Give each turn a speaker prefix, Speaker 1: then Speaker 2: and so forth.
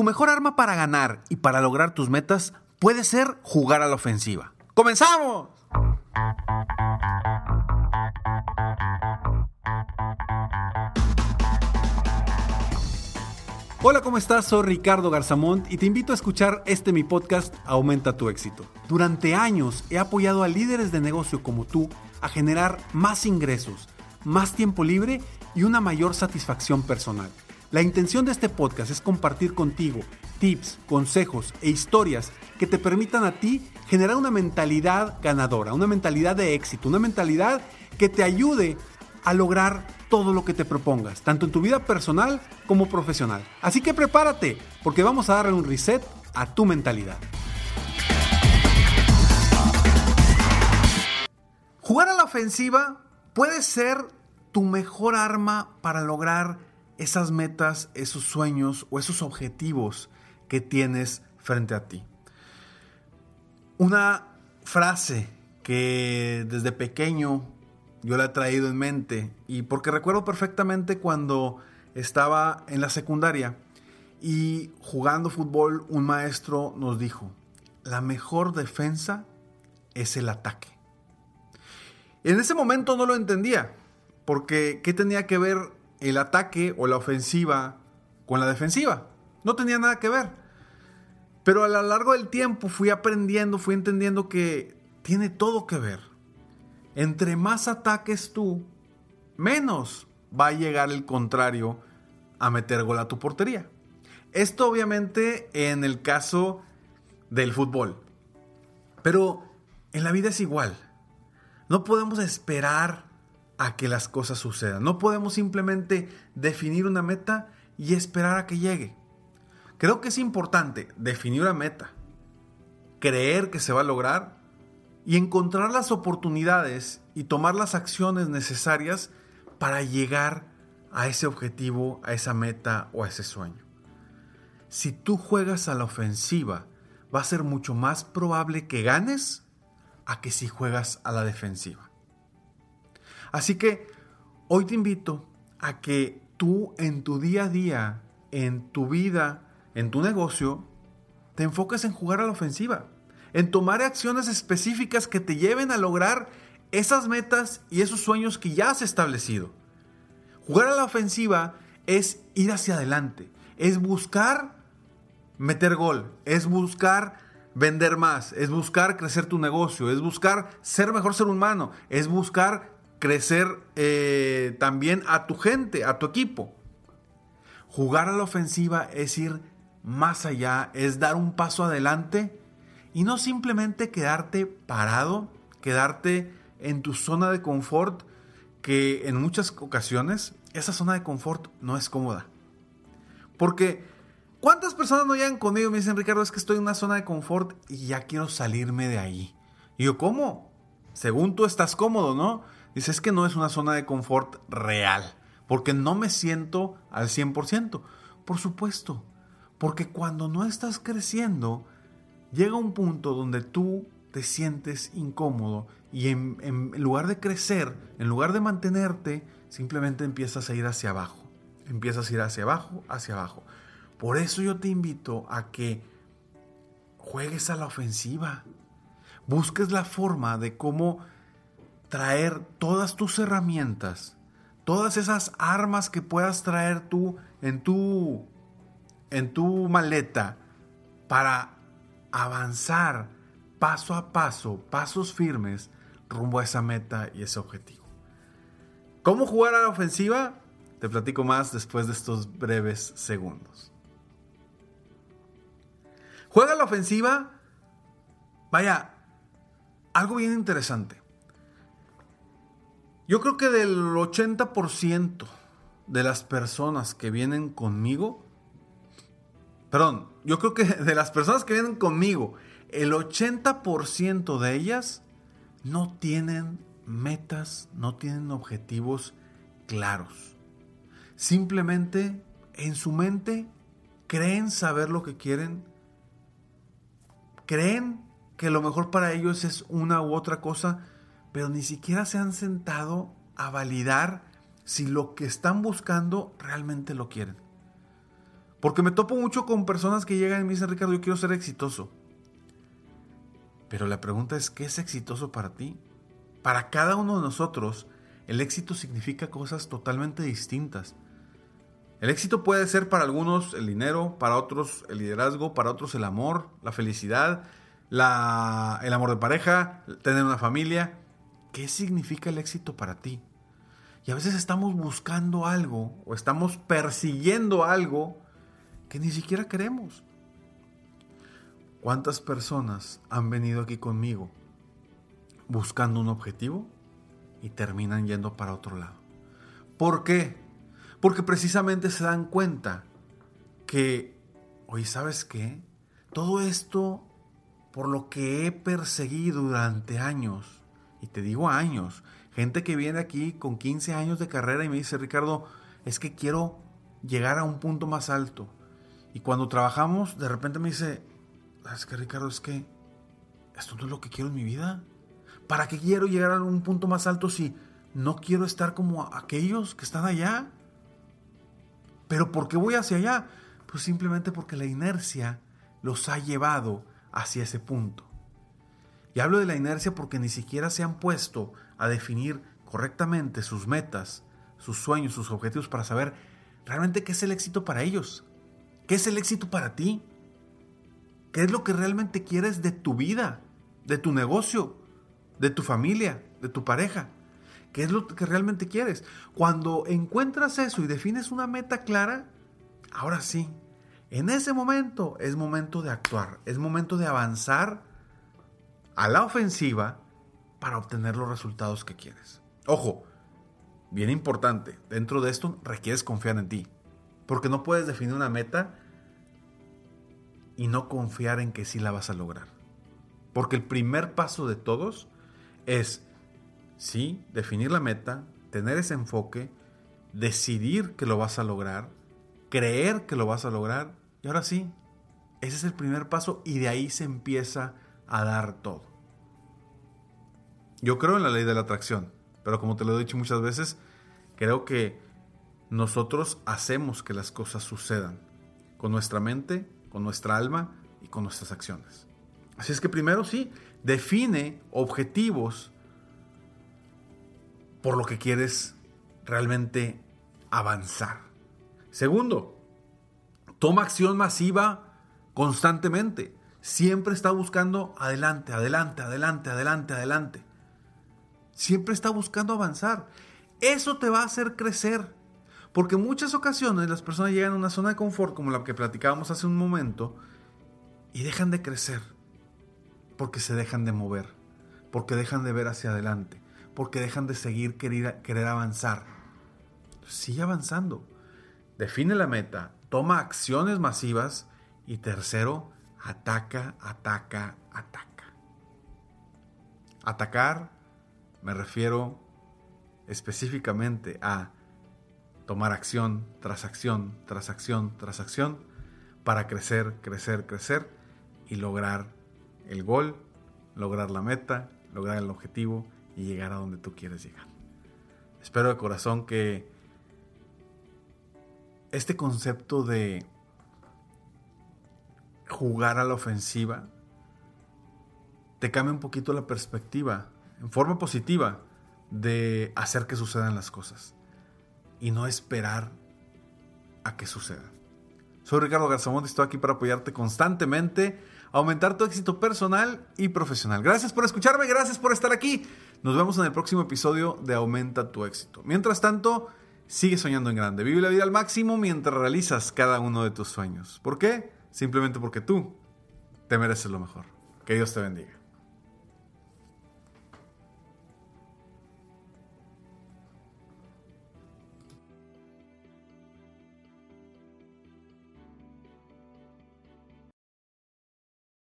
Speaker 1: Tu mejor arma para ganar y para lograr tus metas puede ser jugar a la ofensiva. ¡Comenzamos! Hola, ¿cómo estás? Soy Ricardo Garzamont y te invito a escuchar este mi podcast Aumenta tu éxito. Durante años he apoyado a líderes de negocio como tú a generar más ingresos, más tiempo libre y una mayor satisfacción personal. La intención de este podcast es compartir contigo tips, consejos e historias que te permitan a ti generar una mentalidad ganadora, una mentalidad de éxito, una mentalidad que te ayude a lograr todo lo que te propongas, tanto en tu vida personal como profesional. Así que prepárate, porque vamos a darle un reset a tu mentalidad. Jugar a la ofensiva puede ser tu mejor arma para lograr esas metas, esos sueños o esos objetivos que tienes frente a ti. Una frase que desde pequeño yo la he traído en mente y porque recuerdo perfectamente cuando estaba en la secundaria y jugando fútbol un maestro nos dijo, la mejor defensa es el ataque. en ese momento no lo entendía, porque ¿qué tenía que ver el ataque o la ofensiva con la defensiva. No tenía nada que ver. Pero a lo largo del tiempo fui aprendiendo, fui entendiendo que tiene todo que ver. Entre más ataques tú, menos va a llegar el contrario a meter gol a tu portería. Esto obviamente en el caso del fútbol. Pero en la vida es igual. No podemos esperar a que las cosas sucedan. No podemos simplemente definir una meta y esperar a que llegue. Creo que es importante definir una meta, creer que se va a lograr y encontrar las oportunidades y tomar las acciones necesarias para llegar a ese objetivo, a esa meta o a ese sueño. Si tú juegas a la ofensiva, va a ser mucho más probable que ganes a que si juegas a la defensiva. Así que hoy te invito a que tú en tu día a día, en tu vida, en tu negocio, te enfoques en jugar a la ofensiva, en tomar acciones específicas que te lleven a lograr esas metas y esos sueños que ya has establecido. Jugar a la ofensiva es ir hacia adelante, es buscar meter gol, es buscar vender más, es buscar crecer tu negocio, es buscar ser mejor ser humano, es buscar crecer eh, también a tu gente, a tu equipo. Jugar a la ofensiva es ir más allá, es dar un paso adelante y no simplemente quedarte parado, quedarte en tu zona de confort, que en muchas ocasiones esa zona de confort no es cómoda. Porque, ¿cuántas personas no llegan conmigo y me dicen, Ricardo, es que estoy en una zona de confort y ya quiero salirme de ahí? Y yo, ¿cómo? Según tú estás cómodo, ¿no? Dice, es que no es una zona de confort real, porque no me siento al 100%. Por supuesto, porque cuando no estás creciendo, llega un punto donde tú te sientes incómodo y en, en, lugar de crecer, en lugar de mantenerte, simplemente empiezas a ir hacia abajo. Empiezas a ir hacia abajo, hacia abajo. Por eso yo te invito a que juegues a la ofensiva. Busques la forma de cómo traer todas tus herramientas, todas esas armas que puedas traer tú en tu, en tu maleta para avanzar paso a paso, pasos firmes rumbo a esa meta y ese objetivo. ¿Cómo jugar a la ofensiva? Te platico más después de estos breves segundos. Juega a la ofensiva. Vaya, algo bien interesante. Yo creo que del 80% de las personas que vienen conmigo, perdón, yo creo que de las personas que vienen conmigo, el 80% de ellas no tienen metas, no tienen objetivos claros. Simplemente en su mente creen saber lo que quieren, creen que lo mejor para ellos es una u otra cosa, pero ni siquiera se han sentado a validar si lo que están buscando realmente lo quieren. Porque me topo mucho con personas que llegan y me dicen, Ricardo, yo quiero ser exitoso. Pero la pregunta es, ¿qué es exitoso para ti? Para cada uno de nosotros, el éxito significa cosas totalmente distintas. El éxito puede ser para algunos el dinero, para otros el liderazgo, para otros el amor, la felicidad, la, el amor de pareja, tener una familia. ¿Qué significa el éxito para ti? Y a veces estamos buscando algo o estamos persiguiendo algo que ni siquiera queremos. ¿Cuántas personas han venido aquí conmigo buscando un objetivo y terminan yendo para otro lado? ¿Por qué? Porque precisamente se dan cuenta que, oye, ¿sabes qué? Todo esto por lo que he perseguido durante años, y te digo años, gente que viene aquí con 15 años de carrera y me dice, Ricardo, es que quiero llegar a un punto más alto. Y cuando trabajamos, de repente me dice, es que Ricardo, es que esto no es lo que quiero en mi vida. ¿Para qué quiero llegar a un punto más alto si no quiero estar como aquellos que están allá? ¿Pero por qué voy hacia allá? Pues simplemente porque la inercia los ha llevado hacia ese punto. Y hablo de la inercia porque ni siquiera se han puesto a definir correctamente sus metas, sus sueños, sus objetivos para saber realmente qué es el éxito para ellos. ¿Qué es el éxito para ti? ¿Qué es lo que realmente quieres de tu vida, de tu negocio, de tu familia, de tu pareja? ¿Qué es lo que realmente quieres? Cuando encuentras eso y defines una meta clara, ahora sí, en ese momento es momento de actuar, es momento de avanzar a la ofensiva para obtener los resultados que quieres. Ojo, bien importante, dentro de esto requieres confiar en ti, porque no puedes definir una meta y no confiar en que sí la vas a lograr. Porque el primer paso de todos es, sí, definir la meta, tener ese enfoque, decidir que lo vas a lograr, creer que lo vas a lograr, y ahora sí, ese es el primer paso y de ahí se empieza a dar todo. Yo creo en la ley de la atracción, pero como te lo he dicho muchas veces, creo que nosotros hacemos que las cosas sucedan con nuestra mente con nuestra alma y con nuestras acciones. Así es que primero sí, define objetivos por lo que quieres realmente avanzar. Segundo, toma acción masiva constantemente. Siempre está buscando adelante, adelante, adelante, adelante, adelante. Siempre está buscando avanzar. Eso te va a hacer crecer. Porque en muchas ocasiones las personas llegan a una zona de confort, como la que platicábamos hace un momento, y dejan de crecer. Porque se dejan de mover. Porque dejan de ver hacia adelante. Porque dejan de seguir querer, querer avanzar. Sigue avanzando. Define la meta. Toma acciones masivas. Y tercero, ataca, ataca, ataca. Atacar me refiero específicamente a tomar acción tras acción, tras acción, tras acción, para crecer, crecer, crecer y lograr el gol, lograr la meta, lograr el objetivo y llegar a donde tú quieres llegar. Espero de corazón que este concepto de jugar a la ofensiva te cambie un poquito la perspectiva en forma positiva de hacer que sucedan las cosas y no esperar a que suceda. Soy Ricardo Garzamont y estoy aquí para apoyarte constantemente, aumentar tu éxito personal y profesional. Gracias por escucharme, gracias por estar aquí. Nos vemos en el próximo episodio de Aumenta tu éxito. Mientras tanto, sigue soñando en grande. Vive la vida al máximo mientras realizas cada uno de tus sueños. ¿Por qué? Simplemente porque tú te mereces lo mejor. Que Dios te bendiga.